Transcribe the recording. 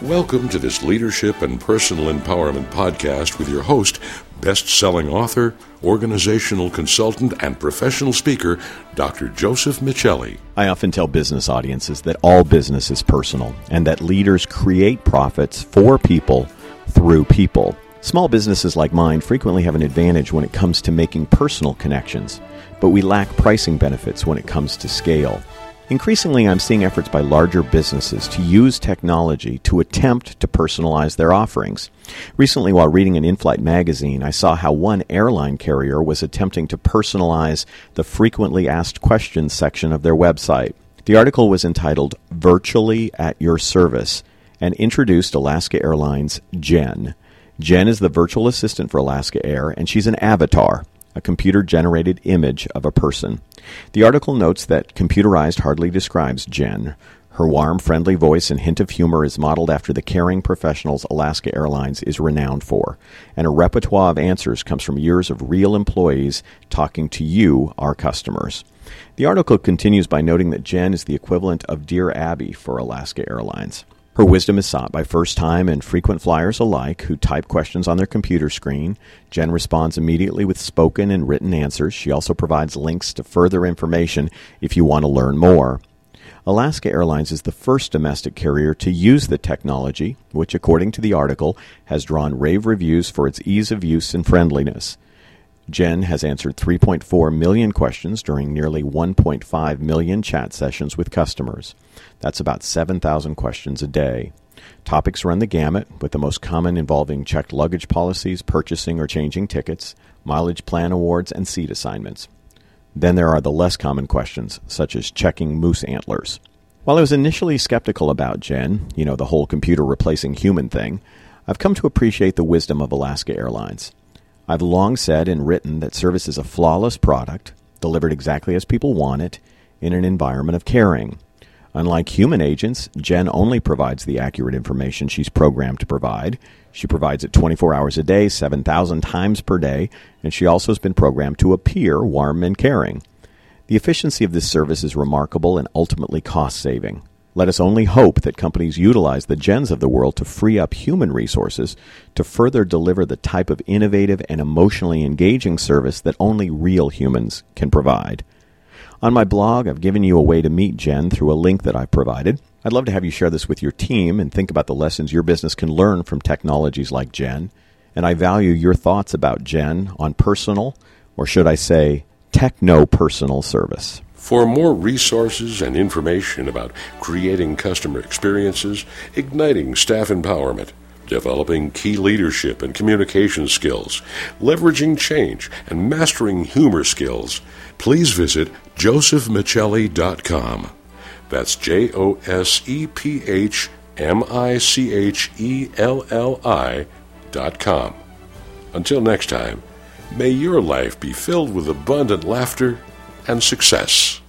Welcome to this leadership and personal empowerment podcast with your host, best selling author, organizational consultant, and professional speaker, Dr. Joseph Michelli. I often tell business audiences that all business is personal and that leaders create profits for people through people. Small businesses like mine frequently have an advantage when it comes to making personal connections, but we lack pricing benefits when it comes to scale. Increasingly, I'm seeing efforts by larger businesses to use technology to attempt to personalize their offerings. Recently, while reading an in flight magazine, I saw how one airline carrier was attempting to personalize the frequently asked questions section of their website. The article was entitled Virtually at Your Service and introduced Alaska Airlines Jen. Jen is the virtual assistant for Alaska Air, and she's an avatar a computer generated image of a person. The article notes that computerized hardly describes Jen. Her warm, friendly voice and hint of humor is modeled after the caring professionals Alaska Airlines is renowned for, and a repertoire of answers comes from years of real employees talking to you, our customers. The article continues by noting that Jen is the equivalent of Dear Abby for Alaska Airlines. Her wisdom is sought by first time and frequent flyers alike who type questions on their computer screen. Jen responds immediately with spoken and written answers. She also provides links to further information if you want to learn more. Alaska Airlines is the first domestic carrier to use the technology, which, according to the article, has drawn rave reviews for its ease of use and friendliness. Jen has answered 3.4 million questions during nearly 1.5 million chat sessions with customers. That's about 7,000 questions a day. Topics run the gamut, with the most common involving checked luggage policies, purchasing or changing tickets, mileage plan awards, and seat assignments. Then there are the less common questions, such as checking moose antlers. While I was initially skeptical about Jen, you know, the whole computer replacing human thing, I've come to appreciate the wisdom of Alaska Airlines. I've long said and written that service is a flawless product, delivered exactly as people want it, in an environment of caring. Unlike human agents, Jen only provides the accurate information she's programmed to provide. She provides it 24 hours a day, 7,000 times per day, and she also has been programmed to appear warm and caring. The efficiency of this service is remarkable and ultimately cost saving. Let us only hope that companies utilize the Jens of the world to free up human resources to further deliver the type of innovative and emotionally engaging service that only real humans can provide. On my blog, I've given you a way to meet Jen through a link that I've provided. I'd love to have you share this with your team and think about the lessons your business can learn from technologies like Jen. And I value your thoughts about Jen on personal, or should I say, techno personal service. For more resources and information about creating customer experiences, igniting staff empowerment, developing key leadership and communication skills, leveraging change, and mastering humor skills, please visit josephmichelli.com. That's J O S E P H M I C H E L L I dot com. Until next time, may your life be filled with abundant laughter and success.